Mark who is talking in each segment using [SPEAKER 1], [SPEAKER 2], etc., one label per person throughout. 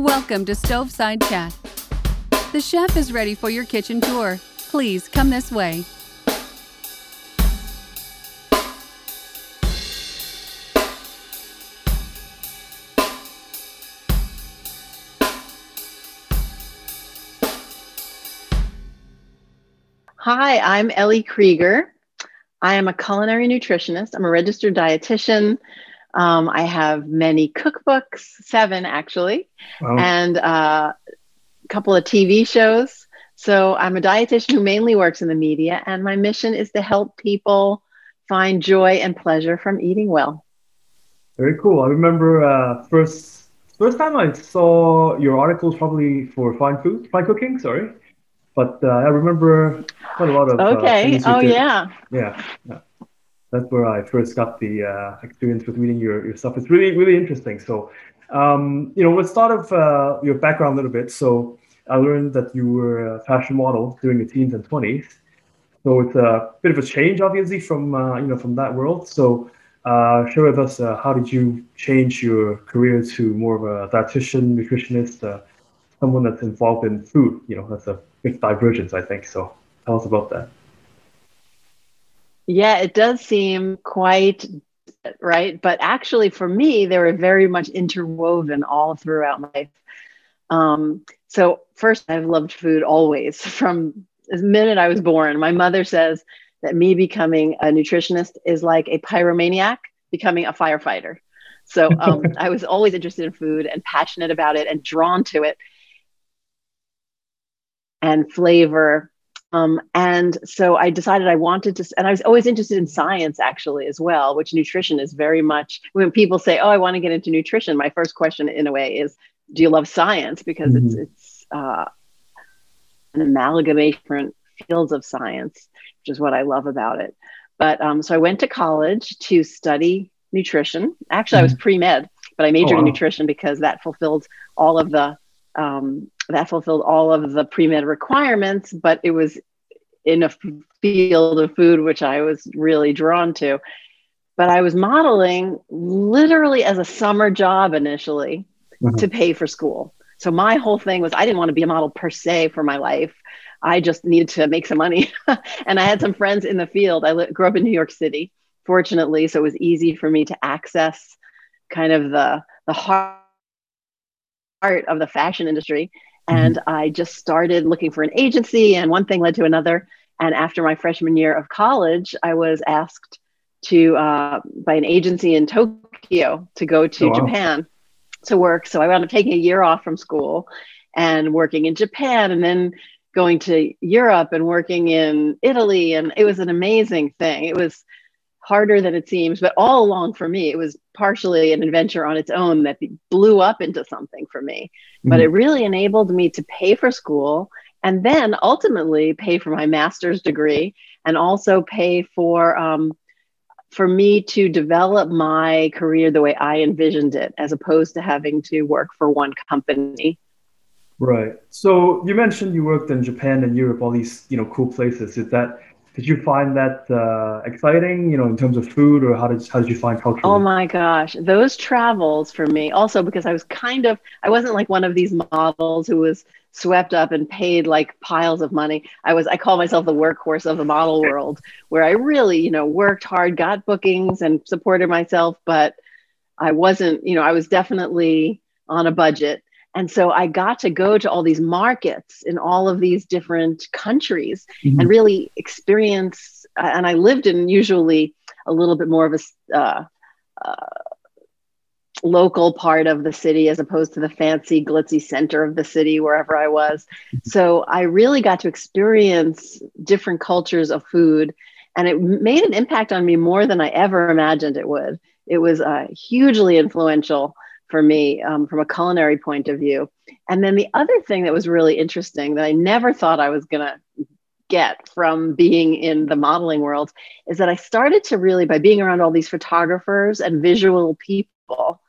[SPEAKER 1] Welcome to Stoveside Chat. The chef is ready for your kitchen tour. Please come this way.
[SPEAKER 2] Hi, I'm Ellie Krieger. I am a culinary nutritionist. I'm a registered dietitian. Um, I have many cookbooks, seven actually, wow. and uh, a couple of TV shows. So I'm a dietitian who mainly works in the media, and my mission is to help people find joy and pleasure from eating well.
[SPEAKER 3] Very cool. I remember uh, first first time I saw your articles probably for Fine Food, Fine Cooking. Sorry, but uh, I remember quite a lot of.
[SPEAKER 2] Uh, okay. oh yeah.
[SPEAKER 3] Yeah. Yeah. That's where I first got the uh, experience with reading your, your stuff. It's really really interesting. So, um, you know, let's start off uh, your background a little bit. So, I learned that you were a fashion model during the teens and twenties. So it's a bit of a change, obviously, from uh, you know from that world. So, uh, share with us uh, how did you change your career to more of a dietitian, nutritionist, uh, someone that's involved in food? You know, that's a big divergence, I think. So tell us about that.
[SPEAKER 2] Yeah, it does seem quite right, but actually, for me, they were very much interwoven all throughout life. Um, so first, I've loved food always from the minute I was born. My mother says that me becoming a nutritionist is like a pyromaniac becoming a firefighter. So um, I was always interested in food and passionate about it and drawn to it and flavor. Um, and so I decided I wanted to, and I was always interested in science actually as well, which nutrition is very much. When people say, "Oh, I want to get into nutrition," my first question, in a way, is, "Do you love science?" Because mm-hmm. it's it's uh, an amalgamation of different fields of science, which is what I love about it. But um, so I went to college to study nutrition. Actually, mm-hmm. I was mm-hmm. pre med, but I majored oh, wow. in nutrition because that fulfilled all of the um, that fulfilled all of the pre-med requirements, but it was in a field of food which I was really drawn to. But I was modeling literally as a summer job initially mm-hmm. to pay for school. So my whole thing was I didn't want to be a model per se for my life. I just needed to make some money. and I had some friends in the field. I grew up in New York City, fortunately, so it was easy for me to access kind of the the heart of the fashion industry and mm-hmm. I just started looking for an agency, and one thing led to another. And after my freshman year of college, I was asked to uh, by an agency in Tokyo to go to oh, wow. Japan to work. So I wound up taking a year off from school and working in Japan, and then going to Europe and working in Italy. And it was an amazing thing. It was harder than it seems, but all along for me, it was partially an adventure on its own that blew up into something for me. Mm-hmm. But it really enabled me to pay for school and then ultimately pay for my master's degree and also pay for um, for me to develop my career the way I envisioned it, as opposed to having to work for one company.
[SPEAKER 3] Right. So you mentioned you worked in Japan and Europe, all these you know cool places. Is that did you find that uh, exciting you know in terms of food or how did, how did you find culture
[SPEAKER 2] oh my gosh those travels for me also because i was kind of i wasn't like one of these models who was swept up and paid like piles of money. I was i call myself the workhorse of the model world where i really you know worked hard got bookings and supported myself but i wasn't you know i was definitely on a budget and so I got to go to all these markets in all of these different countries mm-hmm. and really experience. Uh, and I lived in usually a little bit more of a uh, uh, local part of the city as opposed to the fancy, glitzy center of the city, wherever I was. Mm-hmm. So I really got to experience different cultures of food. And it made an impact on me more than I ever imagined it would. It was uh, hugely influential for me um, from a culinary point of view. And then the other thing that was really interesting that I never thought I was going to get from being in the modeling world is that I started to really, by being around all these photographers and visual people,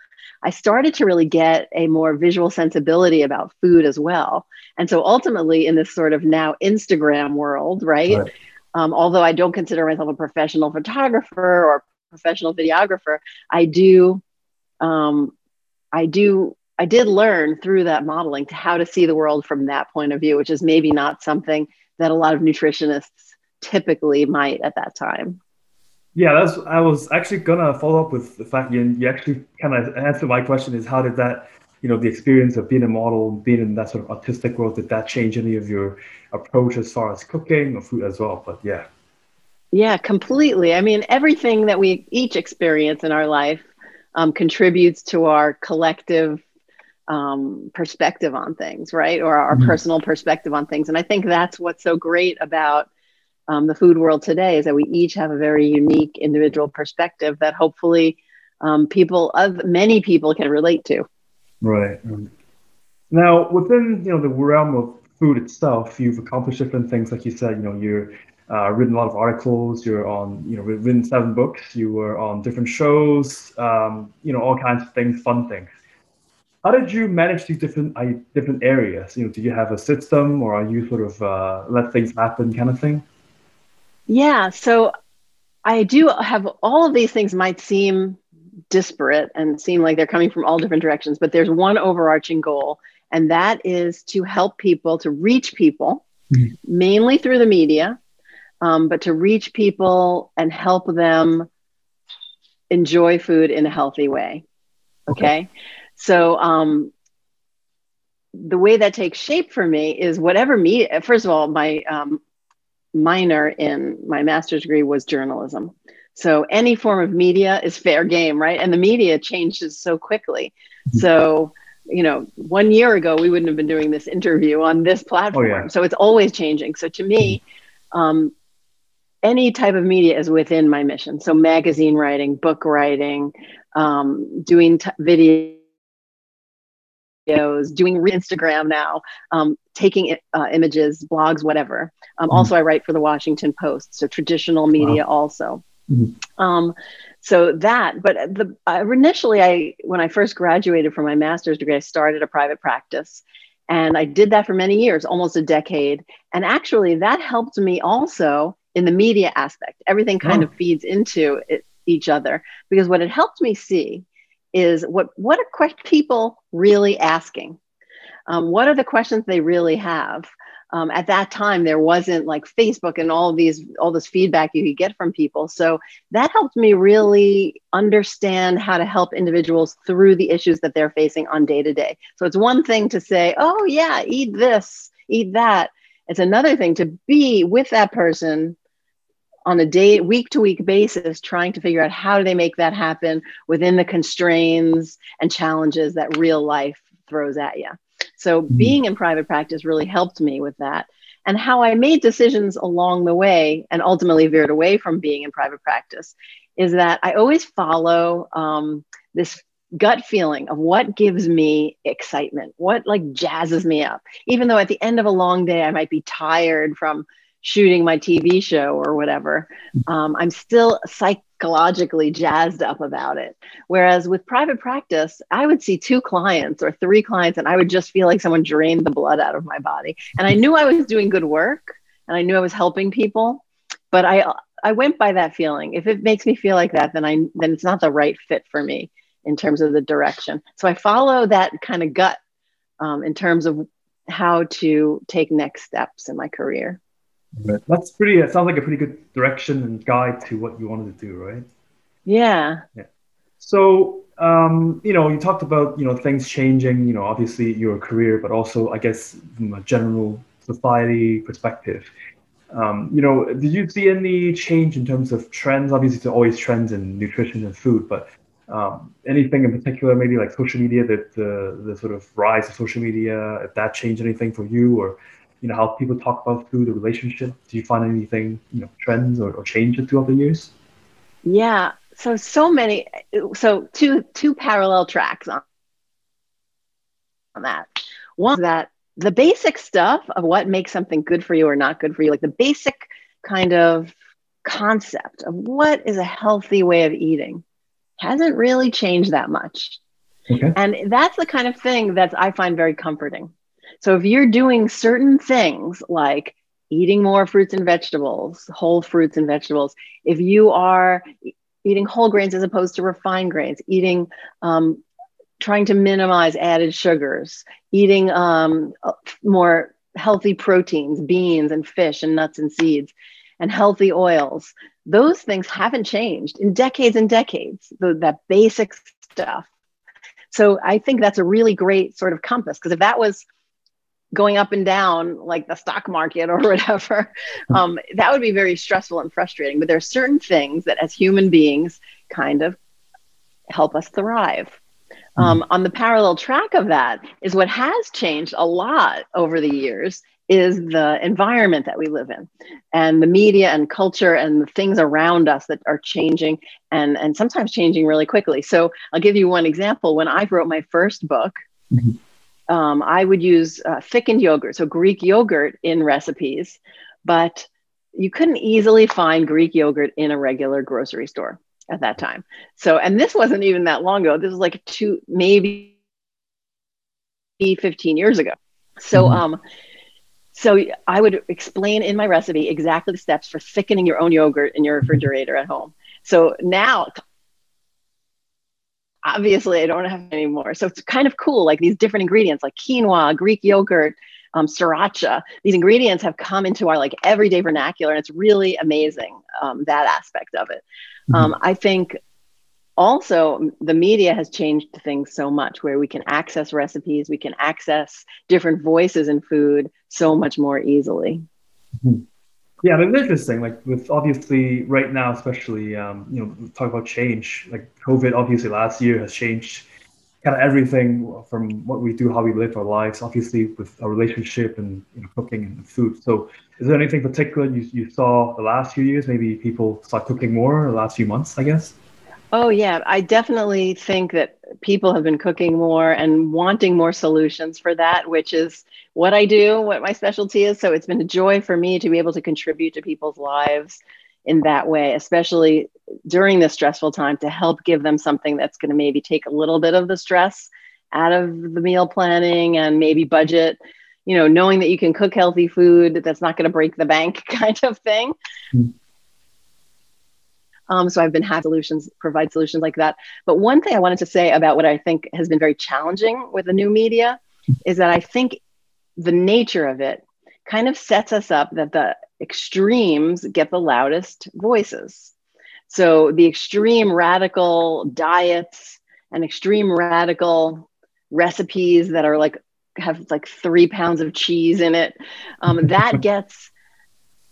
[SPEAKER 2] I started to really get a more visual sensibility about food as well. And so ultimately, in this sort of now Instagram world, right? right. Um, although I don't consider myself a professional photographer or professional videographer, I do um, I do I did learn through that modeling to how to see the world from that point of view, which is maybe not something that a lot of nutritionists typically might at that time.
[SPEAKER 3] Yeah, that's. I was actually gonna follow up with the fact you, you actually kind of answered my question is how did that, you know, the experience of being a model, being in that sort of artistic world, did that change any of your approach as far as cooking or food as well? But yeah.
[SPEAKER 2] Yeah, completely. I mean, everything that we each experience in our life um, contributes to our collective um, perspective on things, right? Or our mm-hmm. personal perspective on things. And I think that's what's so great about um, the food world today is that we each have a very unique individual perspective that hopefully um, people of many people can relate to.
[SPEAKER 3] Right. Now, within you know the realm of food itself, you've accomplished different things. Like you said, you know, you're uh, written a lot of articles. You're on, you know, written seven books. You were on different shows. Um, you know, all kinds of things, fun things. How did you manage these different uh, different areas? You know, do you have a system, or are you sort of uh, let things happen kind of thing?
[SPEAKER 2] Yeah. So I do have all of these things might seem disparate and seem like they're coming from all different directions, but there's one overarching goal, and that is to help people to reach people, mm-hmm. mainly through the media, um, but to reach people and help them enjoy food in a healthy way. Okay. okay. So, um, the way that takes shape for me is whatever me, first of all, my um, minor in my master's degree was journalism. So any form of media is fair game, right? And the media changes so quickly. Mm-hmm. So, you know, one year ago, we wouldn't have been doing this interview on this platform. Oh, yeah. So it's always changing. So to me, um, any type of media is within my mission. So magazine writing, book writing, um, doing t- videos, doing Instagram now, um, taking uh, images, blogs, whatever. Um, mm-hmm. Also, I write for the Washington Post, so traditional media wow. also. Mm-hmm. Um, so that, but the uh, initially, I when I first graduated from my master's degree, I started a private practice, and I did that for many years, almost a decade. And actually, that helped me also in the media aspect. Everything kind oh. of feeds into it, each other because what it helped me see is what what are people really asking? Um, what are the questions they really have? Um, at that time, there wasn't like Facebook and all these all this feedback you could get from people. So that helped me really understand how to help individuals through the issues that they're facing on day to day. So it's one thing to say, "Oh yeah, eat this, eat that." It's another thing to be with that person on a day week to week basis trying to figure out how do they make that happen within the constraints and challenges that real life throws at you so mm-hmm. being in private practice really helped me with that. And how i made decisions along the way and ultimately veered away from being in private practice is that i always follow um, this gut feeling of what gives me excitement what like jazzes me up. Even though at the end of a long day i might be tired from shooting my TV show or whatever, um, I'm still psychologically jazzed up about it. Whereas with private practice, I would see two clients or three clients and I would just feel like someone drained the blood out of my body. And I knew I was doing good work and I knew I was helping people, but I I went by that feeling. If it makes me feel like that, then I then it's not the right fit for me in terms of the direction. So I follow that kind of gut um, in terms of how to take next steps in my career.
[SPEAKER 3] That's pretty. It sounds like a pretty good direction and guide to what you wanted to do, right?
[SPEAKER 2] Yeah.
[SPEAKER 3] Yeah. So, um, you know, you talked about you know things changing. You know, obviously your career, but also I guess from a general society perspective. Um, you know, did you see any change in terms of trends? Obviously, there's always trends in nutrition and food, but um, anything in particular, maybe like social media, that the the sort of rise of social media, if that changed anything for you, or you know how people talk about food the relationship. Do you find anything you know trends or, or changes throughout the years?
[SPEAKER 2] Yeah. So so many so two two parallel tracks on, on that. One that the basic stuff of what makes something good for you or not good for you like the basic kind of concept of what is a healthy way of eating hasn't really changed that much. Okay. and that's the kind of thing that i find very comforting so if you're doing certain things like eating more fruits and vegetables, whole fruits and vegetables, if you are eating whole grains as opposed to refined grains, eating um, trying to minimize added sugars, eating um, more healthy proteins, beans and fish and nuts and seeds, and healthy oils. Those things haven't changed in decades and decades, the, that basic stuff. So I think that's a really great sort of compass because if that was going up and down like the stock market or whatever, um, that would be very stressful and frustrating. But there are certain things that as human beings kind of help us thrive. Um, on the parallel track of that is what has changed a lot over the years is the environment that we live in and the media and culture and the things around us that are changing and, and sometimes changing really quickly. So I'll give you one example. When I wrote my first book, mm-hmm. Um, I would use uh, thickened yogurt, so Greek yogurt in recipes, but you couldn't easily find Greek yogurt in a regular grocery store at that time. So, and this wasn't even that long ago. This was like two, maybe 15 years ago. So, mm-hmm. um, so I would explain in my recipe exactly the steps for thickening your own yogurt in your refrigerator at home. So now, obviously, I don't have any more. So it's kind of cool, like these different ingredients, like quinoa, Greek yogurt, um, sriracha. These ingredients have come into our like everyday vernacular, and it's really amazing um, that aspect of it. Mm-hmm. Um, I think also the media has changed things so much where we can access recipes, we can access different voices in food so much more easily.
[SPEAKER 3] Mm-hmm. Yeah, but it's interesting. Like with obviously right now, especially um, you know, talk about change. Like COVID, obviously last year has changed kind of everything from what we do, how we live our lives, obviously with our relationship and you know, cooking and food. So, is there anything particular you, you saw the last few years? Maybe people start cooking more the last few months, I guess.
[SPEAKER 2] Oh yeah, I definitely think that people have been cooking more and wanting more solutions for that, which is what I do, what my specialty is. So it's been a joy for me to be able to contribute to people's lives in that way, especially during this stressful time to help give them something that's going to maybe take a little bit of the stress out of the meal planning and maybe budget you know knowing that you can cook healthy food that's not going to break the bank kind of thing mm. Um, so i've been having solutions provide solutions like that but one thing i wanted to say about what i think has been very challenging with the new media is that i think the nature of it kind of sets us up that the extremes get the loudest voices. So the extreme radical diets and extreme radical recipes that are like have like three pounds of cheese in it, um, that gets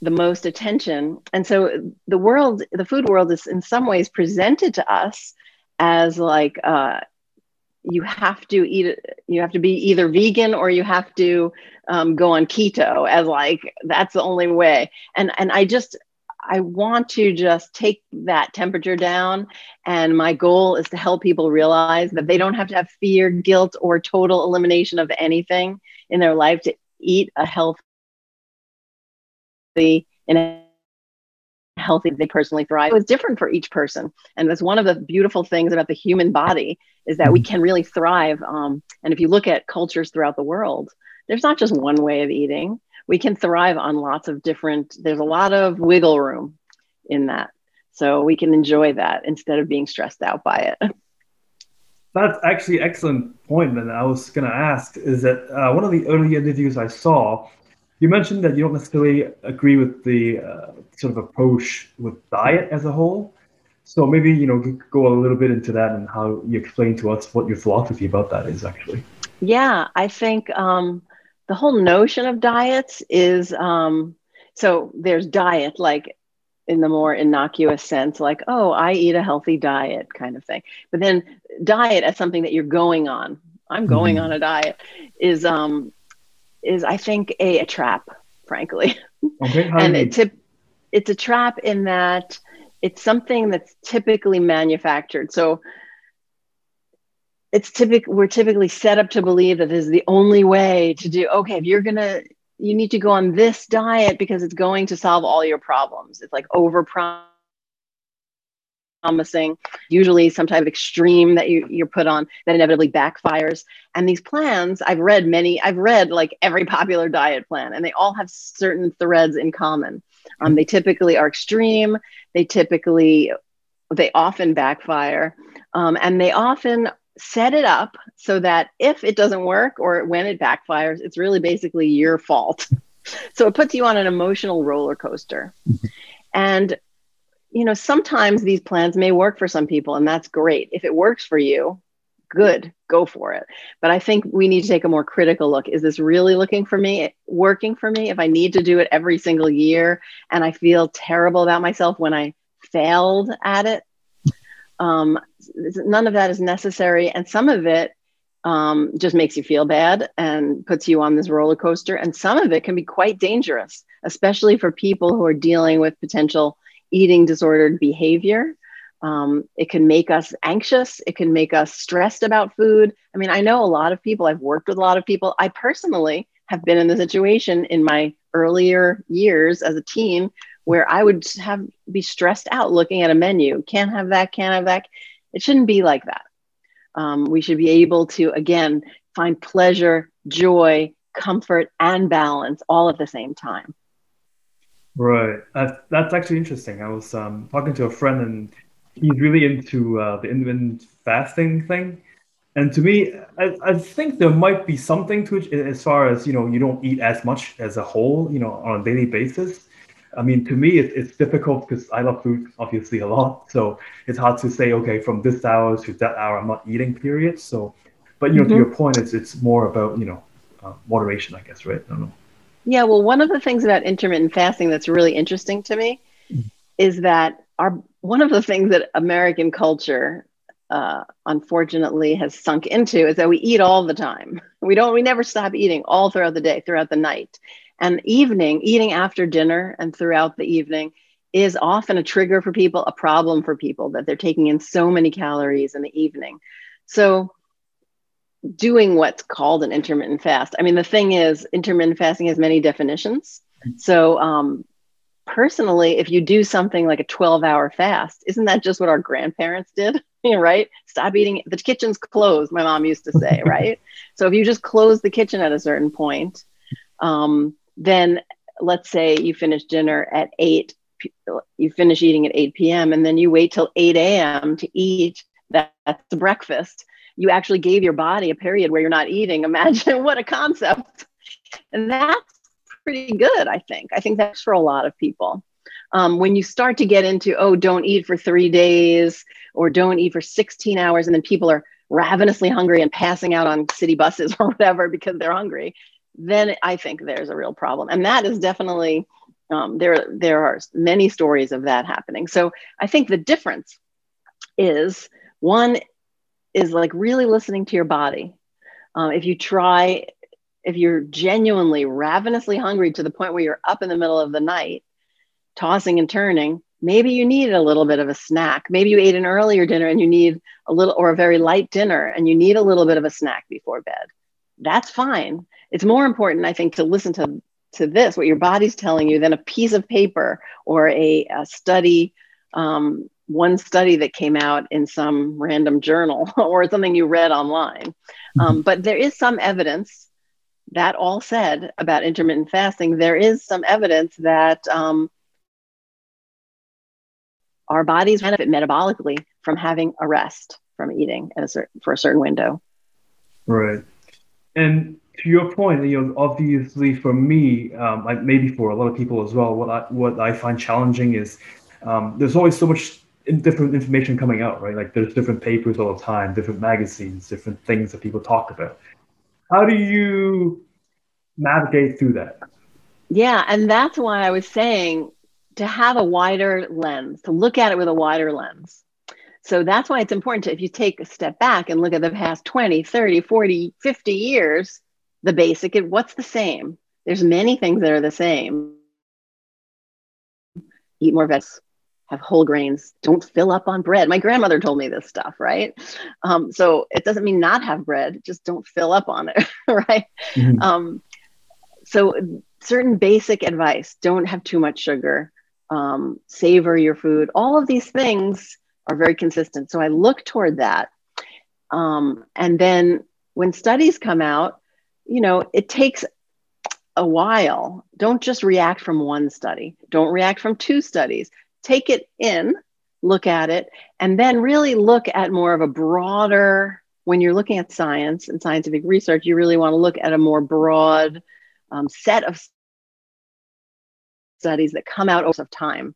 [SPEAKER 2] the most attention. And so the world, the food world, is in some ways presented to us as like uh, you have to eat you have to be either vegan or you have to um, go on keto as like that's the only way and and i just i want to just take that temperature down and my goal is to help people realize that they don't have to have fear guilt or total elimination of anything in their life to eat a healthy in a healthy they personally thrive. It was different for each person. And that's one of the beautiful things about the human body is that we mm-hmm. can really thrive. Um, and if you look at cultures throughout the world, there's not just one way of eating. We can thrive on lots of different, there's a lot of wiggle room in that. So we can enjoy that instead of being stressed out by it.
[SPEAKER 3] That's actually excellent point. And I was going to ask is that uh, one of the early interviews I saw, you mentioned that you don't necessarily agree with the uh, sort of approach with diet as a whole. So maybe you know go a little bit into that and how you explain to us what your philosophy about that is actually.
[SPEAKER 2] Yeah, I think um, the whole notion of diets is um, so there's diet like in the more innocuous sense, like oh I eat a healthy diet kind of thing. But then diet as something that you're going on. I'm going mm-hmm. on a diet is um, is I think a, a trap, frankly. Oh, okay, and it's a, it's a trap in that it's something that's typically manufactured. So it's typical we're typically set up to believe that this is the only way to do okay, if you're gonna you need to go on this diet because it's going to solve all your problems. It's like over promising, usually some type of extreme that you, you're put on that inevitably backfires. And these plans, I've read many, I've read like every popular diet plan, and they all have certain threads in common. Um, they typically are extreme, they typically, they often backfire, um, and they often set it up so that if it doesn't work or when it backfires, it's really basically your fault. so it puts you on an emotional roller coaster. and you know, sometimes these plans may work for some people, and that's great. If it works for you, good, go for it. But I think we need to take a more critical look. Is this really looking for me, working for me? If I need to do it every single year and I feel terrible about myself when I failed at it, um, none of that is necessary. And some of it um, just makes you feel bad and puts you on this roller coaster. And some of it can be quite dangerous, especially for people who are dealing with potential eating disordered behavior. Um, it can make us anxious. It can make us stressed about food. I mean, I know a lot of people, I've worked with a lot of people. I personally have been in the situation in my earlier years as a teen where I would have be stressed out looking at a menu. Can't have that, can't have that. It shouldn't be like that. Um, we should be able to, again, find pleasure, joy, comfort, and balance all at the same time.
[SPEAKER 3] Right. That's, that's actually interesting. I was um, talking to a friend and he's really into uh, the intermittent fasting thing. And to me, I, I think there might be something to it as far as, you know, you don't eat as much as a whole, you know, on a daily basis. I mean, to me, it, it's difficult because I love food obviously a lot. So it's hard to say, okay, from this hour to that hour, I'm not eating. Period. So, but you know, mm-hmm. to your point, it's it's more about you know uh, moderation, I guess, right? I don't know.
[SPEAKER 2] Yeah. Well, one of the things about intermittent fasting that's really interesting to me mm-hmm. is that our one of the things that American culture uh, unfortunately has sunk into is that we eat all the time. We don't. We never stop eating all throughout the day, throughout the night. And evening, eating after dinner and throughout the evening is often a trigger for people, a problem for people that they're taking in so many calories in the evening. So, doing what's called an intermittent fast. I mean, the thing is, intermittent fasting has many definitions. So, um, personally, if you do something like a 12 hour fast, isn't that just what our grandparents did? right? Stop eating. The kitchen's closed, my mom used to say, right? So, if you just close the kitchen at a certain point, um, then let's say you finish dinner at 8 you finish eating at 8 p.m and then you wait till 8 a.m to eat that, that's breakfast you actually gave your body a period where you're not eating imagine what a concept and that's pretty good i think i think that's for a lot of people um, when you start to get into oh don't eat for three days or don't eat for 16 hours and then people are ravenously hungry and passing out on city buses or whatever because they're hungry then I think there's a real problem. And that is definitely um, there. There are many stories of that happening. So I think the difference is one is like really listening to your body. Um, if you try, if you're genuinely ravenously hungry to the point where you're up in the middle of the night, tossing and turning, maybe you need a little bit of a snack. Maybe you ate an earlier dinner and you need a little, or a very light dinner, and you need a little bit of a snack before bed. That's fine it's more important i think to listen to to this what your body's telling you than a piece of paper or a, a study um, one study that came out in some random journal or something you read online. Um, mm-hmm. but there is some evidence that all said about intermittent fasting. There is some evidence that um, our bodies benefit metabolically from having a rest from eating a certain, for a certain window.
[SPEAKER 3] Right. And to your point, you know, obviously for me, um, like maybe for a lot of people as well, what I what I find challenging is um, there's always so much different information coming out, right? Like there's different papers all the time, different magazines, different things that people talk about. How do you navigate through that?
[SPEAKER 2] Yeah, and that's why I was saying to have a wider lens, to look at it with a wider lens. So that's why it's important to, if you take a step back and look at the past 20, 30, 40, 50 years, the basic what's the same there's many things that are the same eat more veggies have whole grains. Don't fill up on bread. My grandmother told me this stuff right? Um, so it doesn't mean not have bread just don't fill up on it right? Mm-hmm. um, so certain basic advice don't have too much sugar um, savor your food. All of these things are very consistent. So i look toward that. Um, and then when studies come out you know, it takes a while. Don't just react from one study, don't react from two studies. Take it in, look at it, and then really look at more of a broader when you're looking at science and scientific research, you really want to look at a more broad um, set of studies that come out over time.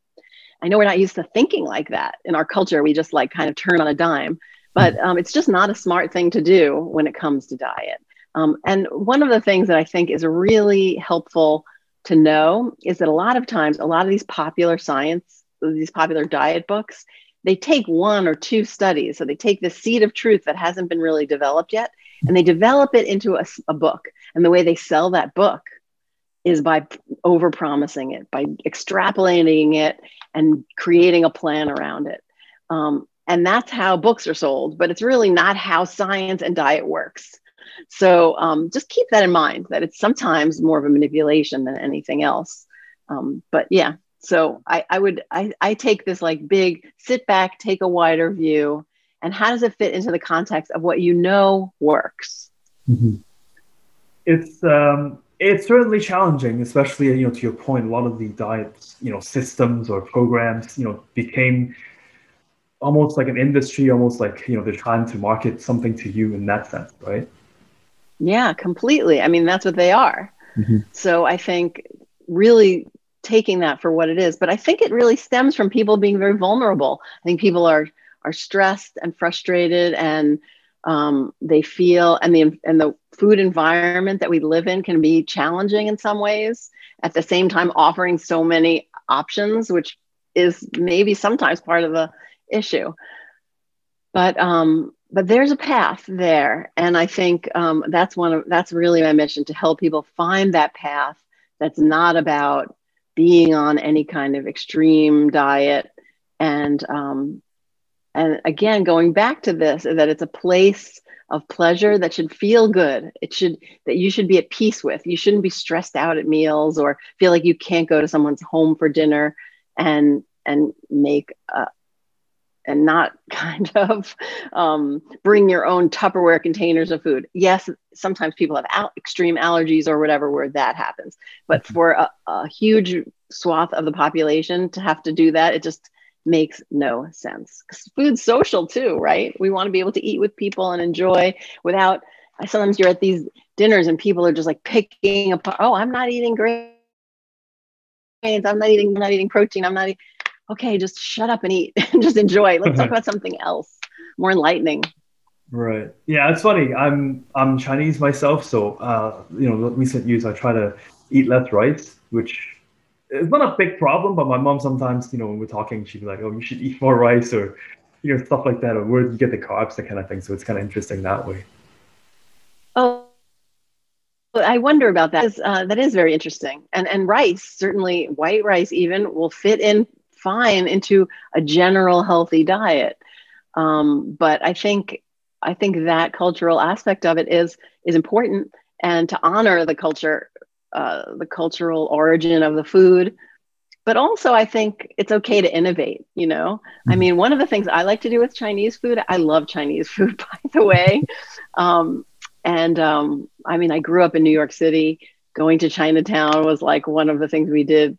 [SPEAKER 2] I know we're not used to thinking like that in our culture. We just like kind of turn on a dime, but um, it's just not a smart thing to do when it comes to diet. Um, and one of the things that I think is really helpful to know is that a lot of times, a lot of these popular science, these popular diet books, they take one or two studies. So they take the seed of truth that hasn't been really developed yet and they develop it into a, a book. And the way they sell that book is by over promising it, by extrapolating it and creating a plan around it. Um, and that's how books are sold, but it's really not how science and diet works. So um, just keep that in mind that it's sometimes more of a manipulation than anything else. Um, but yeah, so I, I would I, I take this like big sit back, take a wider view, and how does it fit into the context of what you know works?
[SPEAKER 3] Mm-hmm. It's um, it's certainly challenging, especially you know to your point. A lot of the diet you know systems or programs you know became almost like an industry, almost like you know they're trying to market something to you in that sense, right?
[SPEAKER 2] Yeah, completely. I mean, that's what they are. Mm-hmm. So I think really taking that for what it is, but I think it really stems from people being very vulnerable. I think people are are stressed and frustrated, and um, they feel and the and the food environment that we live in can be challenging in some ways. At the same time, offering so many options, which is maybe sometimes part of the issue. But um, but there's a path there and i think um, that's one of that's really my mission to help people find that path that's not about being on any kind of extreme diet. And um, and again going back to this that it's a place of pleasure that should feel good. It should that you should be at peace with. You shouldn't be stressed out at meals or feel like you can't go to someone's home for dinner and and make a, and not kind of um, bring your own Tupperware containers of food. Yes, sometimes people have al- extreme allergies or whatever where that happens. But mm-hmm. for a, a, huge swath of the population to have to do that, it just makes no sense. Food's social too, right? We want to be able to eat with people and enjoy without. Sometimes you're at these dinners and people are just like picking apart. Oh, I'm not eating grains. I'm not eating. I'm not eating protein. I'm not. eating okay, just shut up and eat and just enjoy. Let's talk about something else more enlightening.
[SPEAKER 3] Right. Yeah, it's funny. I'm I'm Chinese myself, so uh, you know, recent years I try to eat less rice, which is not a big problem. But my mom sometimes, you know, when we're talking, she'd be like, "Oh, you should eat more rice," or you know, stuff like that, or where you get the carbs, that kind of thing. So it's kind of interesting that way.
[SPEAKER 2] Oh, I wonder about that. Uh, that is very interesting. And and rice, certainly white rice, even will fit in fine into a general healthy diet. Um, but I think I think that cultural aspect of it is is important, and to honor the culture, uh, the cultural origin of the food. But also, I think it's okay to innovate. You know, mm-hmm. I mean, one of the things I like to do with Chinese food, I love Chinese food, by the way. Um, and um, I mean, I grew up in New York City. Going to Chinatown was like one of the things we did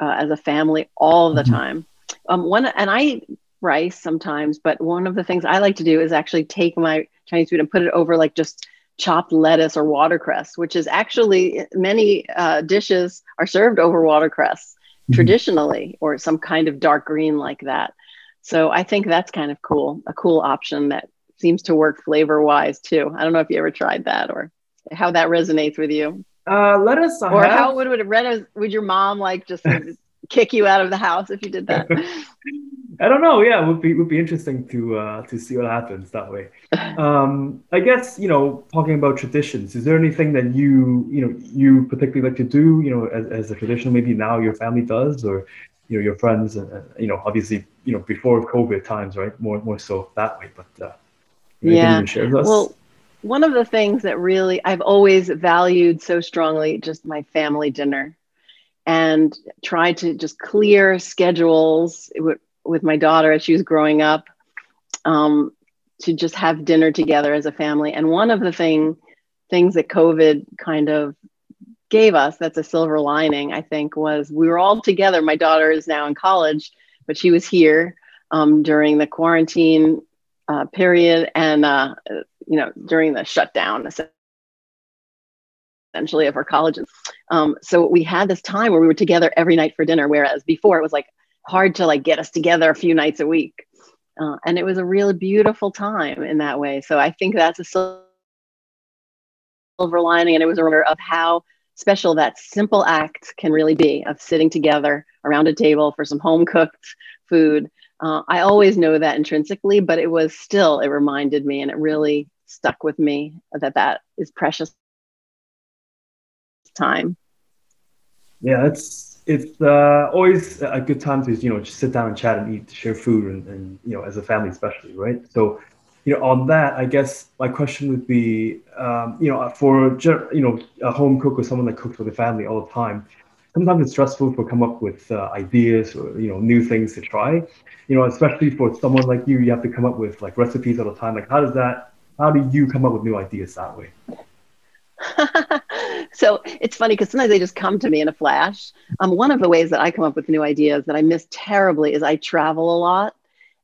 [SPEAKER 2] uh, as a family all the mm-hmm. time. Um, one and I eat rice sometimes, but one of the things I like to do is actually take my Chinese food and put it over like just chopped lettuce or watercress, which is actually many uh, dishes are served over watercress mm-hmm. traditionally, or some kind of dark green like that. So I think that's kind of cool, a cool option that seems to work flavor wise too. I don't know if you ever tried that or how that resonates with you.
[SPEAKER 3] Uh, let us.
[SPEAKER 2] Or have... how would would Rena, would your mom like just kick you out of the house if you did that?
[SPEAKER 3] I don't know. Yeah, it would be would be interesting to uh, to see what happens that way. Um, I guess you know, talking about traditions, is there anything that you you know you particularly like to do? You know, as, as a tradition, maybe now your family does, or you know your friends, and uh, you know, obviously you know before COVID times, right? More more so that way. But uh,
[SPEAKER 2] yeah, well, one of the things that really I've always valued so strongly just my family dinner and tried to just clear schedules with, with my daughter as she was growing up um, to just have dinner together as a family. And one of the thing things that COVID kind of gave us that's a silver lining, I think, was we were all together. My daughter is now in college, but she was here um, during the quarantine uh, period and uh, you know, during the shutdown essentially of our colleges. Um, so we had this time where we were together every night for dinner, whereas before it was like hard to like get us together a few nights a week. Uh, and it was a really beautiful time in that way. So I think that's a silver lining. And it was a reminder of how special that simple act can really be of sitting together around a table for some home cooked food. Uh, I always know that intrinsically, but it was still, it reminded me and it really stuck with me that that is precious time.
[SPEAKER 3] Yeah, it's it's uh, always a good time to you know just sit down and chat and eat, share food, and, and you know as a family especially, right? So you know on that, I guess my question would be, um, you know, for you know a home cook or someone that cooks for the family all the time. Sometimes it's stressful to come up with uh, ideas or you know new things to try. You know, especially for someone like you, you have to come up with like recipes all the time. Like, how does that? How do you come up with new ideas that way?
[SPEAKER 2] so it's funny because sometimes they just come to me in a flash. Um, one of the ways that I come up with new ideas that I miss terribly is I travel a lot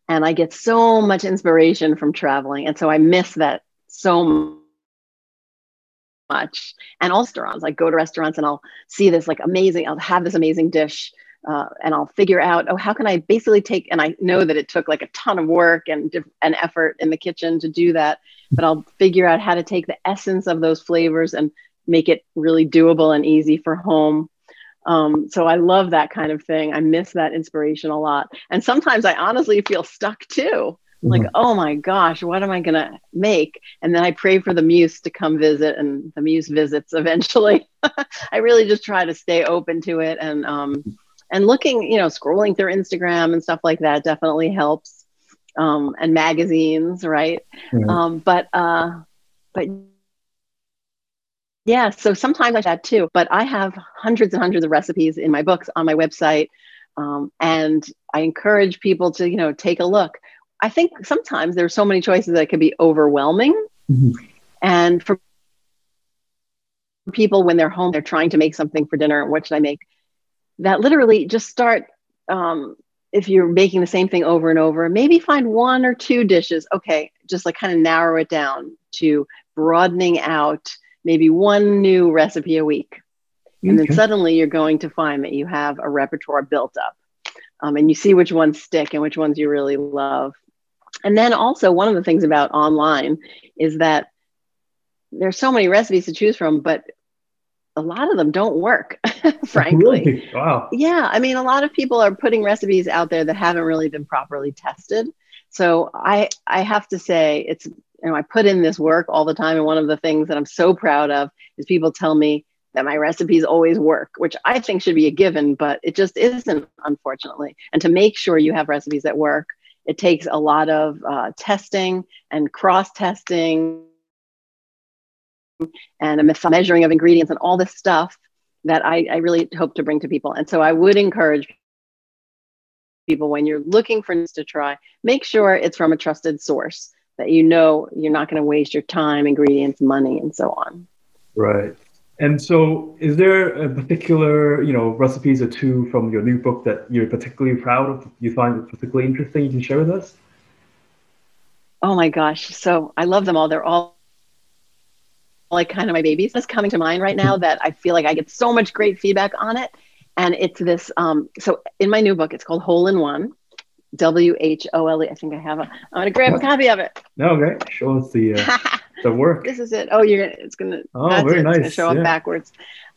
[SPEAKER 2] and I get so much inspiration from traveling. And so I miss that so much. And all restaurants, I go to restaurants and I'll see this like amazing, I'll have this amazing dish uh, and I'll figure out, oh, how can I basically take, and I know that it took like a ton of work and, and effort in the kitchen to do that, but I'll figure out how to take the essence of those flavors and make it really doable and easy for home. Um, so I love that kind of thing. I miss that inspiration a lot. And sometimes I honestly feel stuck too. Mm-hmm. Like, oh my gosh, what am I going to make? And then I pray for the muse to come visit, and the muse visits eventually. I really just try to stay open to it and um, and looking, you know, scrolling through Instagram and stuff like that definitely helps. Um, and magazines, right? Mm-hmm. Um, but uh, but yeah, so sometimes I chat too, but I have hundreds and hundreds of recipes in my books on my website. Um, and I encourage people to, you know, take a look. I think sometimes there's so many choices that can be overwhelming. Mm-hmm. And for people when they're home, they're trying to make something for dinner. What should I make? That literally just start. Um, if you're making the same thing over and over, maybe find one or two dishes. Okay, just like kind of narrow it down to broadening out maybe one new recipe a week. And okay. then suddenly you're going to find that you have a repertoire built up. Um, and you see which ones stick and which ones you really love. And then also, one of the things about online is that there's so many recipes to choose from, but a lot of them don't work, frankly.
[SPEAKER 3] Really? Wow.
[SPEAKER 2] Yeah. I mean, a lot of people are putting recipes out there that haven't really been properly tested. So I, I have to say, it's you know, I put in this work all the time. And one of the things that I'm so proud of is people tell me that my recipes always work, which I think should be a given, but it just isn't, unfortunately. And to make sure you have recipes that work, it takes a lot of uh, testing and cross testing and a measuring of ingredients and all this stuff that I, I really hope to bring to people. And so I would encourage people when you're looking for things to try, make sure it's from a trusted source that you know you're not going to waste your time, ingredients, money, and so on.
[SPEAKER 3] Right. And so, is there a particular, you know, recipes or two from your new book that you're particularly proud of? You find particularly interesting? You can share with us.
[SPEAKER 2] Oh my gosh! So I love them all. They're all like kind of my babies. That's coming to mind right now that I feel like I get so much great feedback on it. And it's this. Um, so in my new book, it's called Whole in One, W H O L E. I think I have a. I'm gonna grab a copy of it.
[SPEAKER 3] No, okay. Show us the uh, the work.
[SPEAKER 2] This is it. Oh, you're gonna. It's gonna.
[SPEAKER 3] Oh, very it. nice.
[SPEAKER 2] show yeah. up backwards.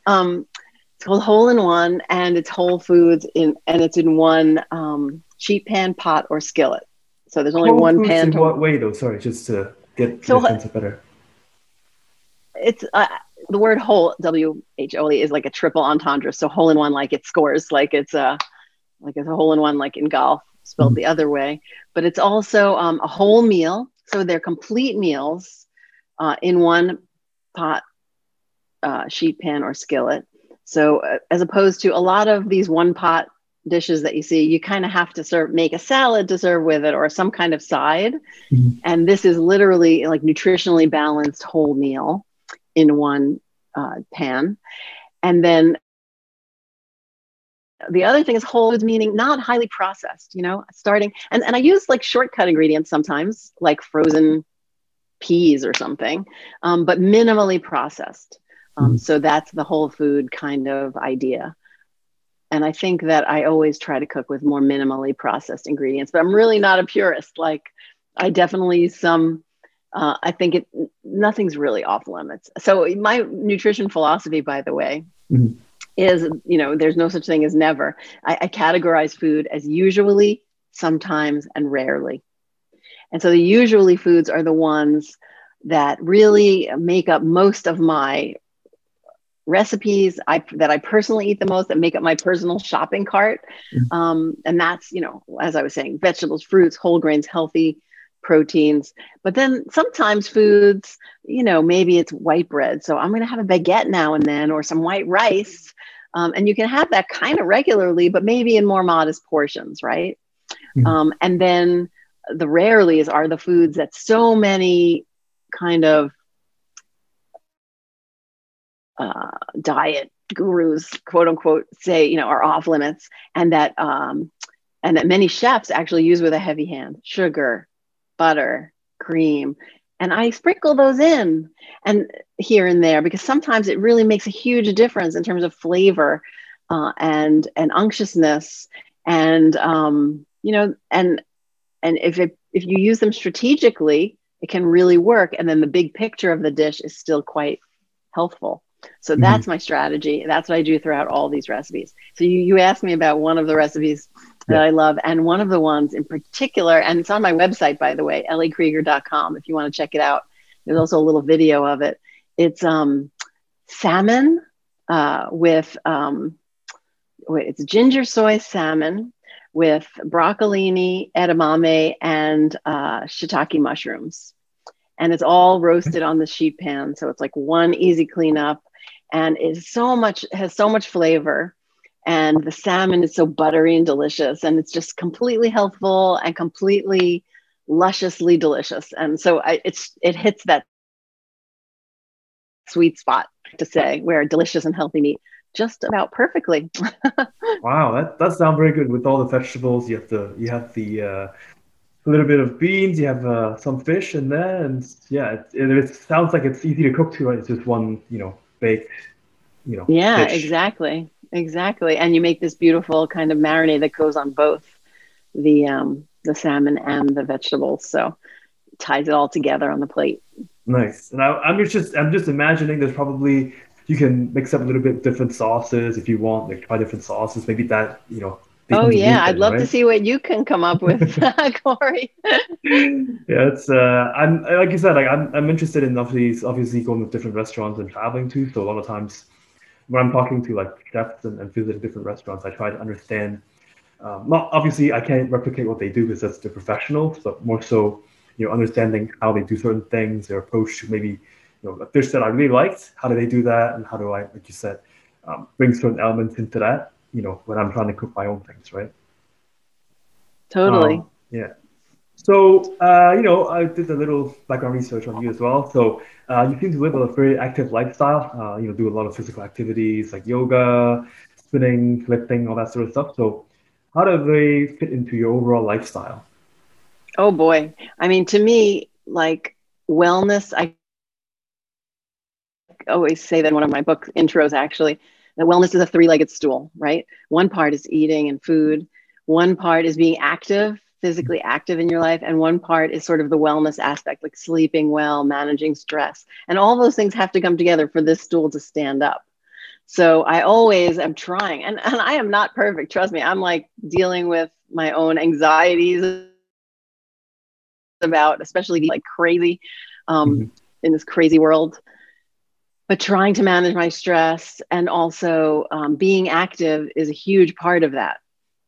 [SPEAKER 2] Um, it's called Whole in One, and it's whole foods in, and it's in one um, sheet pan, pot, or skillet. So there's only
[SPEAKER 3] whole
[SPEAKER 2] one pan.
[SPEAKER 3] In to... what way, though? Sorry, just to get so, sense better.
[SPEAKER 2] It's uh, the word whole W H O L E is like a triple entendre. So whole in one, like it scores, like it's a like it's a hole in one, like in golf spelled mm-hmm. the other way. But it's also um, a whole meal. So they're complete meals uh, in one pot, uh, sheet pan, or skillet. So uh, as opposed to a lot of these one pot dishes that you see, you kind of have to serve, make a salad to serve with it or some kind of side. Mm-hmm. And this is literally like nutritionally balanced whole meal in one uh, pan. And then the other thing is whole foods meaning not highly processed you know starting and, and i use like shortcut ingredients sometimes like frozen peas or something, um, but minimally processed. Um, mm. So that's the whole food kind of idea. And I think that I always try to cook with more minimally processed ingredients, but I'm really not a purist. Like I definitely use some. Uh, I think it nothing's really off limits. So my nutrition philosophy, by the way, mm-hmm. is you know there's no such thing as never. I, I categorize food as usually, sometimes, and rarely. And so the usually foods are the ones that really make up most of my recipes I, that I personally eat the most that make up my personal shopping cart. Mm-hmm. Um, and that's, you know, as I was saying, vegetables, fruits, whole grains, healthy proteins. But then sometimes foods, you know, maybe it's white bread. So I'm going to have a baguette now and then or some white rice. Um, and you can have that kind of regularly, but maybe in more modest portions, right? Mm-hmm. Um, and then the rarelys are the foods that so many kind of uh, diet gurus, quote unquote, say you know are off limits, and that um, and that many chefs actually use with a heavy hand: sugar, butter, cream, and I sprinkle those in and here and there because sometimes it really makes a huge difference in terms of flavor uh, and and unctuousness and um, you know and and if it if you use them strategically, it can really work. And then the big picture of the dish is still quite healthful. So mm-hmm. that's my strategy. That's what I do throughout all these recipes. So you, you asked me about one of the recipes that. I love, and one of the ones in particular, and it's on my website, by the way, elliekrieger.com, if you want to check it out. There's also a little video of it. It's um, salmon uh, with, um, wait, it's ginger soy salmon with broccolini, edamame, and uh, shiitake mushrooms. And it's all roasted on the sheet pan. So it's like one easy cleanup and it's so much, has so much flavor. And the salmon is so buttery and delicious. And it's just completely healthful and completely lusciously delicious. And so I, it's, it hits that sweet spot to say where delicious and healthy meet just about perfectly.
[SPEAKER 3] wow, that that sounds very good with all the vegetables. You have the you have the uh, a little bit of beans. You have uh, some fish in there, and yeah, it, it, it, sounds like it's easy to cook too. Right? It's just one, you know, baked, you know.
[SPEAKER 2] Yeah, fish. exactly, exactly. And you make this beautiful kind of marinade that goes on both the um, the salmon and the vegetables. So ties it all together on the plate.
[SPEAKER 3] Nice. And I, am just I'm just imagining there's probably you can mix up a little bit different sauces if you want, like try different sauces. Maybe that, you know.
[SPEAKER 2] Oh yeah, I'd love right? to see what you can come up with, Corey.
[SPEAKER 3] yeah, it's uh, I'm like you said, like I'm I'm interested in obviously obviously going to different restaurants and traveling too. So a lot of times when I'm talking to like chefs and, and visiting different restaurants, I try to understand. Um, not obviously I can't replicate what they do because that's the professionals, but more so, you know, understanding how they do certain things, their approach to maybe you know, a dish that I really liked. How do they do that? And how do I, like you said, um, bring certain elements into that? You know, when I'm trying to cook my own things, right?
[SPEAKER 2] Totally. Um,
[SPEAKER 3] yeah. So, uh, you know, I did a little background research on you as well. So, uh, you seem to live a very active lifestyle. Uh, you know, do a lot of physical activities like yoga, spinning, lifting, all that sort of stuff. So, how do they fit into your overall lifestyle?
[SPEAKER 2] Oh boy, I mean, to me, like wellness, I always say that in one of my book intros, actually, that wellness is a three legged stool, right? One part is eating and food, one part is being active, physically active in your life, and one part is sort of the wellness aspect, like sleeping well, managing stress. And all those things have to come together for this stool to stand up. So I always am trying, and, and I am not perfect. Trust me, I'm like dealing with my own anxieties about, especially like crazy um, mm-hmm. in this crazy world but trying to manage my stress and also um, being active is a huge part of that.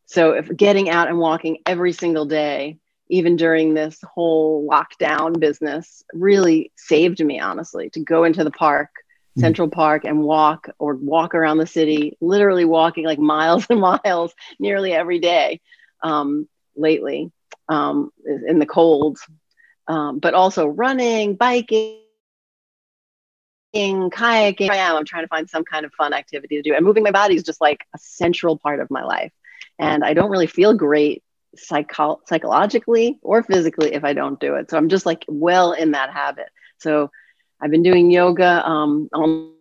[SPEAKER 2] So if getting out and walking every single day, even during this whole lockdown business, really saved me, honestly, to go into the park, mm-hmm. Central Park, and walk or walk around the city, literally walking like miles and miles nearly every day um, lately um, in the cold, um, but also running, biking kayaking. I am. I'm trying to find some kind of fun activity to do. And moving my body is just like a central part of my life. And I don't really feel great psycho- psychologically or physically if I don't do it. So I'm just like well in that habit. So I've been doing yoga um, online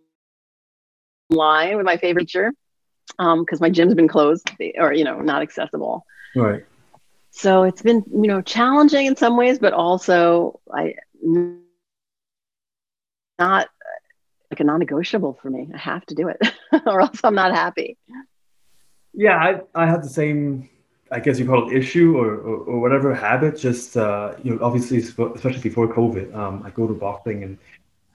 [SPEAKER 2] with my favorite teacher because um, my gym's been closed or you know not accessible.
[SPEAKER 3] Right.
[SPEAKER 2] So it's been you know challenging in some ways, but also I not like a non-negotiable for me. I have to do it, or else I'm not happy.
[SPEAKER 3] Yeah, I I had the same I guess you call it issue or, or, or whatever habit. Just uh, you know, obviously, especially before COVID, um, I go to boxing and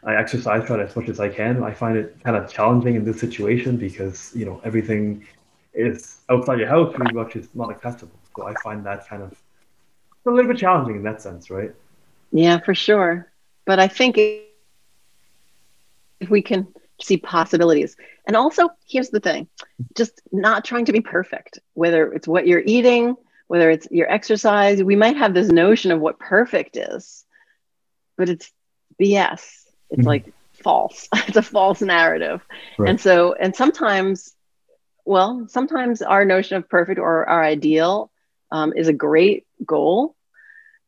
[SPEAKER 3] I exercise try as much as I can. I find it kind of challenging in this situation because you know everything is outside your house pretty much is not accessible. So I find that kind of a little bit challenging in that sense, right?
[SPEAKER 2] Yeah, for sure. But I think if we can see possibilities. And also, here's the thing just not trying to be perfect, whether it's what you're eating, whether it's your exercise. We might have this notion of what perfect is, but it's BS. It's mm-hmm. like false. it's a false narrative. Right. And so, and sometimes, well, sometimes our notion of perfect or our ideal um, is a great goal.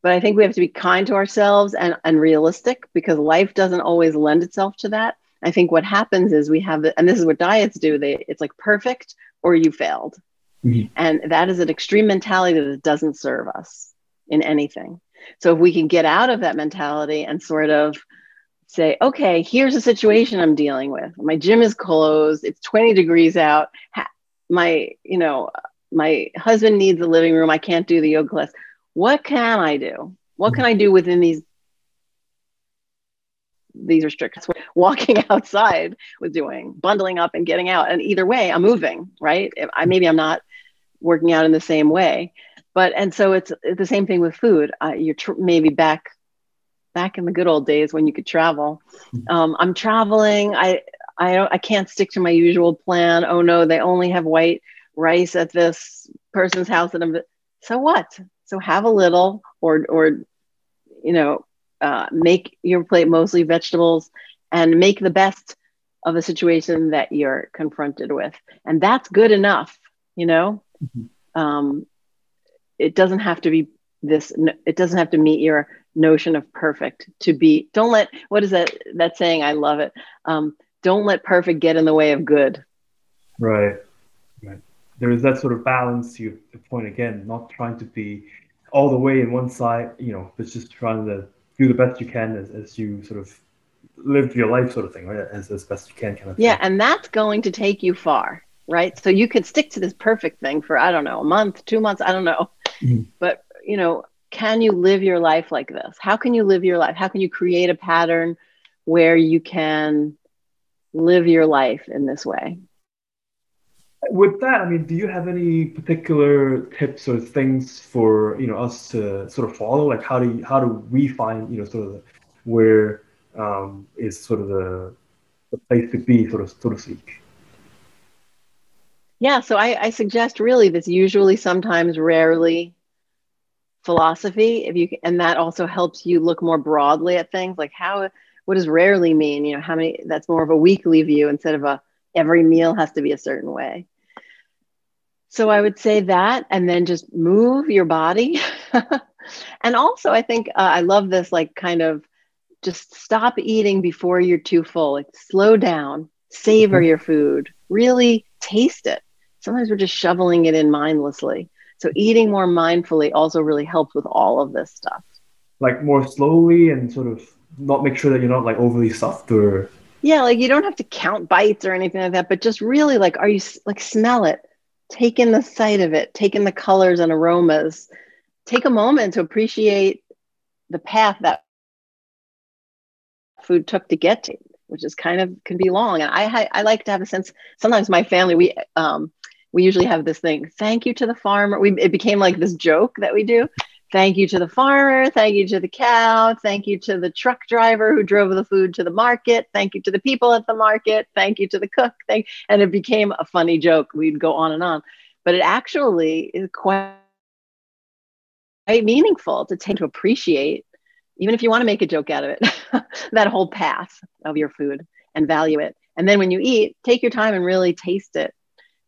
[SPEAKER 2] But I think we have to be kind to ourselves and, and realistic because life doesn't always lend itself to that. I think what happens is we have, and this is what diets do. They it's like perfect or you failed, mm-hmm. and that is an extreme mentality that doesn't serve us in anything. So if we can get out of that mentality and sort of say, okay, here's a situation I'm dealing with. My gym is closed. It's 20 degrees out. My, you know, my husband needs a living room. I can't do the yoga class. What can I do? What can mm-hmm. I do within these these restrictions walking outside was doing bundling up and getting out. And either way i'm moving right? I maybe i'm not working out in the same way. But and so it's, it's the same thing with food. Uh, you're tr- maybe back back in the good old days when you could travel. Mm-hmm. um, i'm traveling. I i don't i can't stick to my usual plan. Oh no they only have white rice at this person's house and I'm, so what? So have a little or or you know uh, make your plate mostly vegetables and make the best of a situation that you're confronted with. And that's good enough you know? Mm-hmm. um, it doesn't have to be this it doesn't have to meet your notion of perfect to be don't let what is that that saying? I love it. Um, don't let perfect get in the way of good.
[SPEAKER 3] Right. Right. There is that sort of balance to your point again not trying to be all the way in one side you know but just trying to do the best you can as, as you sort of live your life sort of thing, right? As, as best you can kind of
[SPEAKER 2] Yeah,
[SPEAKER 3] thing.
[SPEAKER 2] and that's going to take you far, right? So you could stick to this perfect thing for, I don't know, a month, two months, I don't know. Mm-hmm. But, you know, can you live your life like this? How can you live your life? How can you create a pattern where you can live your life in this way?
[SPEAKER 3] With that, I mean, do you have any particular tips or things for you know us to sort of follow? Like, how do you, how do we find you know sort of where um, is sort of the, the place to be, sort of so to speak?
[SPEAKER 2] Yeah, so I, I suggest really this usually, sometimes, rarely philosophy. If you and that also helps you look more broadly at things, like how what does rarely mean? You know, how many? That's more of a weekly view instead of a every meal has to be a certain way. So I would say that, and then just move your body. and also, I think uh, I love this like kind of just stop eating before you're too full. Like slow down, savor mm-hmm. your food, really taste it. Sometimes we're just shoveling it in mindlessly. So eating more mindfully also really helps with all of this stuff.
[SPEAKER 3] Like more slowly and sort of not make sure that you're not like overly stuffed or
[SPEAKER 2] yeah like you don't have to count bites or anything like that but just really like are you like smell it take in the sight of it take in the colors and aromas. Take a moment to appreciate the path that food took to get to which is kind of can be long. And i i like to have a sense sometimes my family we um we usually have this thing thank you to the farmer. We it became like this joke that we do Thank you to the farmer. Thank you to the cow. Thank you to the truck driver who drove the food to the market. Thank you to the people at the market. Thank you to the cook. Thank, and it became a funny joke. We'd go on and on, but it actually is quite quite meaningful to take to appreciate, even if you want to make a joke out of it, that whole path of your food and value it. And then when you eat, take your time and really taste it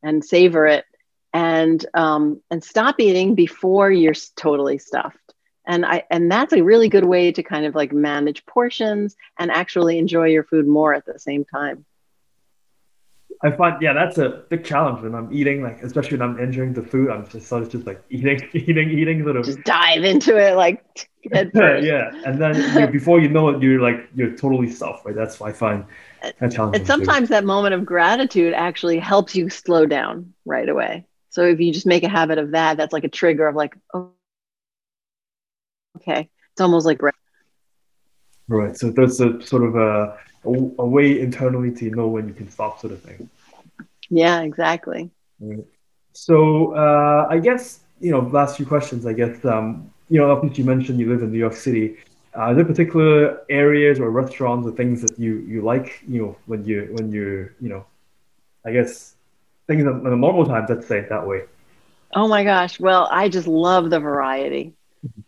[SPEAKER 2] and savor it and um, and stop eating before you're totally stuffed and i and that's a really good way to kind of like manage portions and actually enjoy your food more at the same time
[SPEAKER 3] I find yeah, that's a big challenge when I'm eating, like especially when I'm enjoying the food. I'm just sort of just like eating, eating, eating, sort of
[SPEAKER 2] just dive into it like
[SPEAKER 3] yeah, and then you, before you know it, you're like you're totally stuffed. Right? That's why I find that challenging.
[SPEAKER 2] And sometimes too. that moment of gratitude actually helps you slow down right away. So if you just make a habit of that, that's like a trigger of like, oh, okay, it's almost like
[SPEAKER 3] right. So that's a sort of a a, a, way internally to know when you can stop, sort of thing.
[SPEAKER 2] Yeah, exactly.
[SPEAKER 3] Right. So uh, I guess you know, last few questions. I guess um, you know, obviously you mentioned you live in New York City. Uh, are there particular areas or restaurants or things that you you like? You know, when you when you you know, I guess things in the normal times. Let's say it that way.
[SPEAKER 2] Oh my gosh! Well, I just love the variety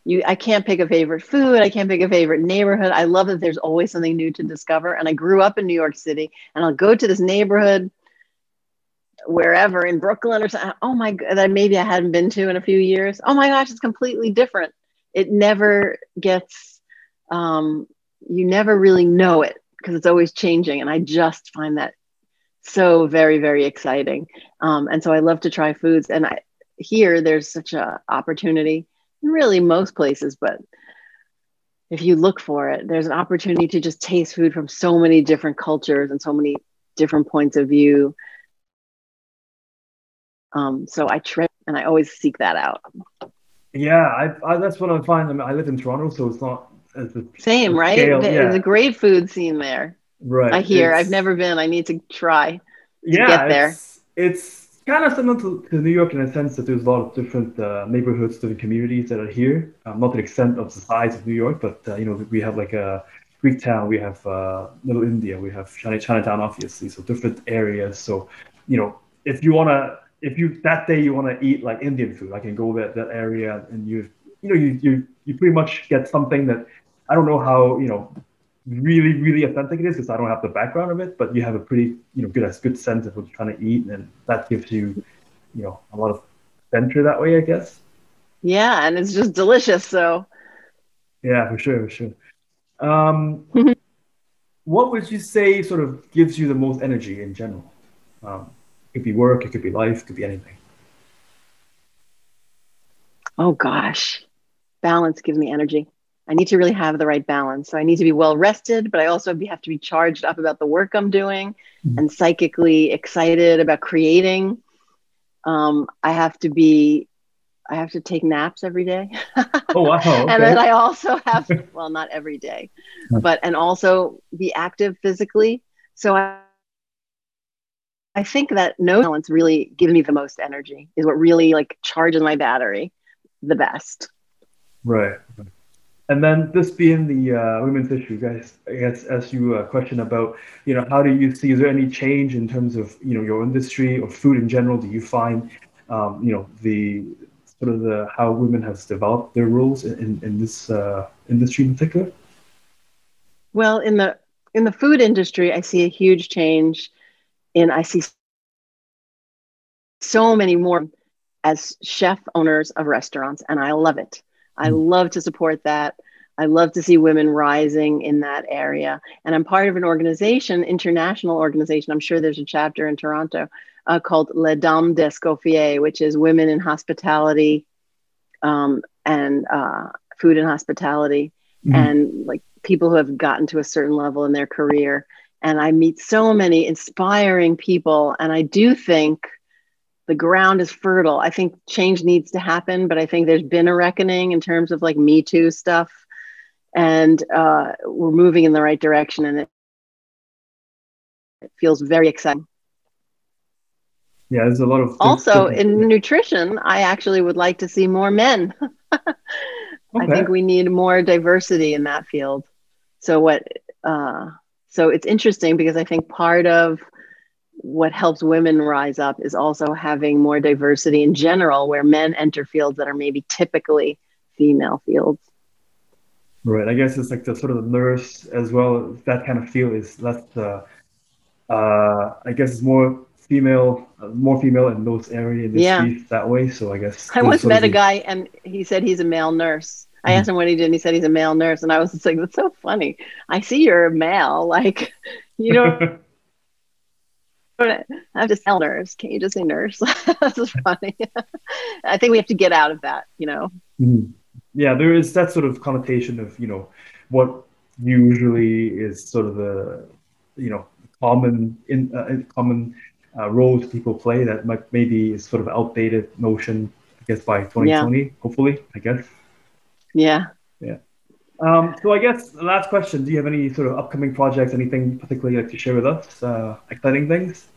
[SPEAKER 2] you i can't pick a favorite food i can't pick a favorite neighborhood i love that there's always something new to discover and i grew up in new york city and i'll go to this neighborhood wherever in brooklyn or something oh my god that maybe i hadn't been to in a few years oh my gosh it's completely different it never gets um, you never really know it because it's always changing and i just find that so very very exciting um, and so i love to try foods and i here there's such a opportunity really most places, but if you look for it, there's an opportunity to just taste food from so many different cultures and so many different points of view. Um, so I try and I always seek that out.
[SPEAKER 3] Yeah, I, I, that's what I find. I, mean, I live in Toronto, so it's not as
[SPEAKER 2] a same, right? Scale, There's a great food scene there.
[SPEAKER 3] Right.
[SPEAKER 2] I hear. I've never been. I need to try. To
[SPEAKER 3] yeah, get there. It's, it's kind of similar to, to, New York in a sense that there's a lot of different uh, neighborhoods, different communities that are here. Um, not to the extent of the size of New York, but uh, you know we have like a Greek town, we have uh, Little India, we have China, Chinatown, obviously. So different areas. So you know if you wanna, if you that day you wanna eat like Indian food, I can go that that area and you you know you you you pretty much get something that I don't know how you know really, really authentic it is because I don't have the background of it, but you have a pretty, you know, good good sense of what you're trying to eat, and that gives you, you know, a lot of adventure that way, I guess.
[SPEAKER 2] Yeah, and it's just delicious. So.
[SPEAKER 3] Yeah, for sure, for sure. Um, what would you say sort of gives you the most energy in general? Um, it could be work, it could be life, it could be anything.
[SPEAKER 2] Oh gosh, balance gives me energy. I need to really have the right balance. So I need to be well rested, but I also have to be charged up about the work I'm doing mm-hmm. and psychically excited about creating. Um, I have to be, I have to take naps every day.
[SPEAKER 3] oh, wow. Okay.
[SPEAKER 2] and then I also have, well, not every day, but, and also be active physically. So I, I think that no balance really gives me the most energy, is what really like charges my battery the best.
[SPEAKER 3] Right. And then this being the uh, women's issue, guys, I guess as you uh, question about, you know, how do you see, is there any change in terms of, you know, your industry or food in general? Do you find, um, you know, the sort of the, how women has developed their roles in, in this uh, industry in particular?
[SPEAKER 2] Well, in the, in the food industry, I see a huge change in, I see so many more as chef owners of restaurants, and I love it. I hmm. love to support that. I love to see women rising in that area. And I'm part of an organization, international organization. I'm sure there's a chapter in Toronto uh, called Les Dames d'Escoffier, which is women in hospitality um, and uh, food and hospitality, mm-hmm. and like people who have gotten to a certain level in their career. And I meet so many inspiring people. And I do think the ground is fertile. I think change needs to happen, but I think there's been a reckoning in terms of like Me Too stuff, and uh, we're moving in the right direction, and it, it feels very exciting.
[SPEAKER 3] Yeah, there's a lot of
[SPEAKER 2] also in nutrition. I actually would like to see more men. okay. I think we need more diversity in that field. So what? Uh, so it's interesting because I think part of what helps women rise up is also having more diversity in general, where men enter fields that are maybe typically female fields.
[SPEAKER 3] Right. I guess it's like the sort of the nurse as well. That kind of field is less. Uh, uh, I guess it's more female, uh, more female in those area industries
[SPEAKER 2] Yeah.
[SPEAKER 3] that way. So I guess
[SPEAKER 2] I once met a guy and he said he's a male nurse. I
[SPEAKER 3] Mhm.
[SPEAKER 2] asked him what he did and he said he's a male nurse. And I was just like, that's so funny. I see you're a male. Like, you know, I'm just a nurse. Can't you just say nurse? That's funny. I think we have to get out of that, you know?
[SPEAKER 3] Mhm. Yeah, there is that sort of connotation of, you know, what usually is sort of the, you know, common in uh, common uh, roles people play that might maybe is sort of outdated notion, I guess, by 2020, hopefully, I guess.
[SPEAKER 2] Yeah.
[SPEAKER 3] Um, so I guess the last question, do you have any sort of upcoming projects, anything particularly you'd like to share with us? Uh, exciting things?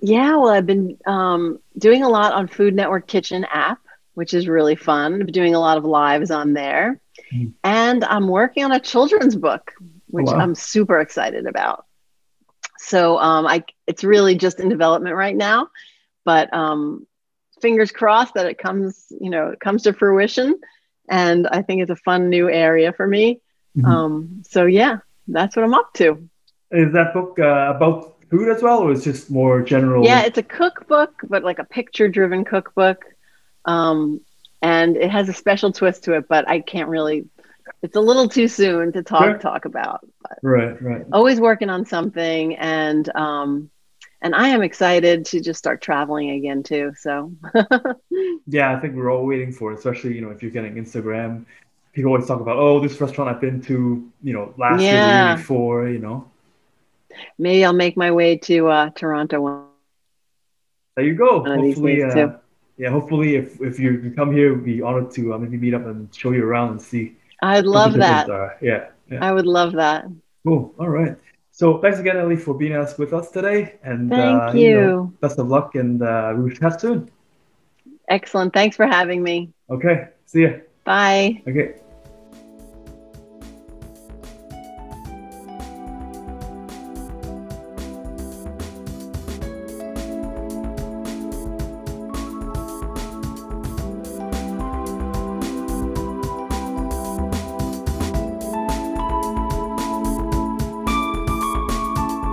[SPEAKER 2] Yeah, well, I've been um, doing a lot on Food Network Kitchen app, which is really fun. I've been doing a lot of lives on there.
[SPEAKER 3] Mm.
[SPEAKER 2] And I'm working on a children's book, which
[SPEAKER 3] wow.
[SPEAKER 2] I'm super excited about. So um, I, it's really just in development right now, but um, fingers crossed that it comes, you know, it comes to fruition. And I think it's a fun new area for me.
[SPEAKER 3] Mhm.
[SPEAKER 2] Um, so yeah, that's what I'm up to.
[SPEAKER 3] Is that book uh, about food as well, or is it just more general?
[SPEAKER 2] Yeah, it's a cookbook, but like a picture driven cookbook. Um, and it has a special twist to it, but I can't really, it's a little too soon to talk
[SPEAKER 3] Sure.
[SPEAKER 2] talk about. But
[SPEAKER 3] right, right.
[SPEAKER 2] always working on something and um and I am excited to just start traveling again too. So
[SPEAKER 3] Yeah, I think we're all waiting for it, especially, you know, if you're getting Instagram. People always talk about, oh, this restaurant I've been to, you know, last
[SPEAKER 2] Yeah.
[SPEAKER 3] year before, you know.
[SPEAKER 2] maybe I'll make my way to uh, Toronto one.
[SPEAKER 3] There you go.
[SPEAKER 2] One
[SPEAKER 3] Hopefully, uh, yeah, hopefully if, if you you come here, we'd be honored to uh, maybe meet up and show you around and see
[SPEAKER 2] I'd love that.
[SPEAKER 3] Yeah, yeah.
[SPEAKER 2] I would love that.
[SPEAKER 3] Cool. All right. So thanks again, Ellie, for being us with us today. And
[SPEAKER 2] Thank
[SPEAKER 3] uh,
[SPEAKER 2] you.
[SPEAKER 3] know, best of luck and uh, we will chat soon.
[SPEAKER 2] Excellent. Thanks for having me.
[SPEAKER 3] Okay. See ya.
[SPEAKER 2] Bye.
[SPEAKER 3] Okay.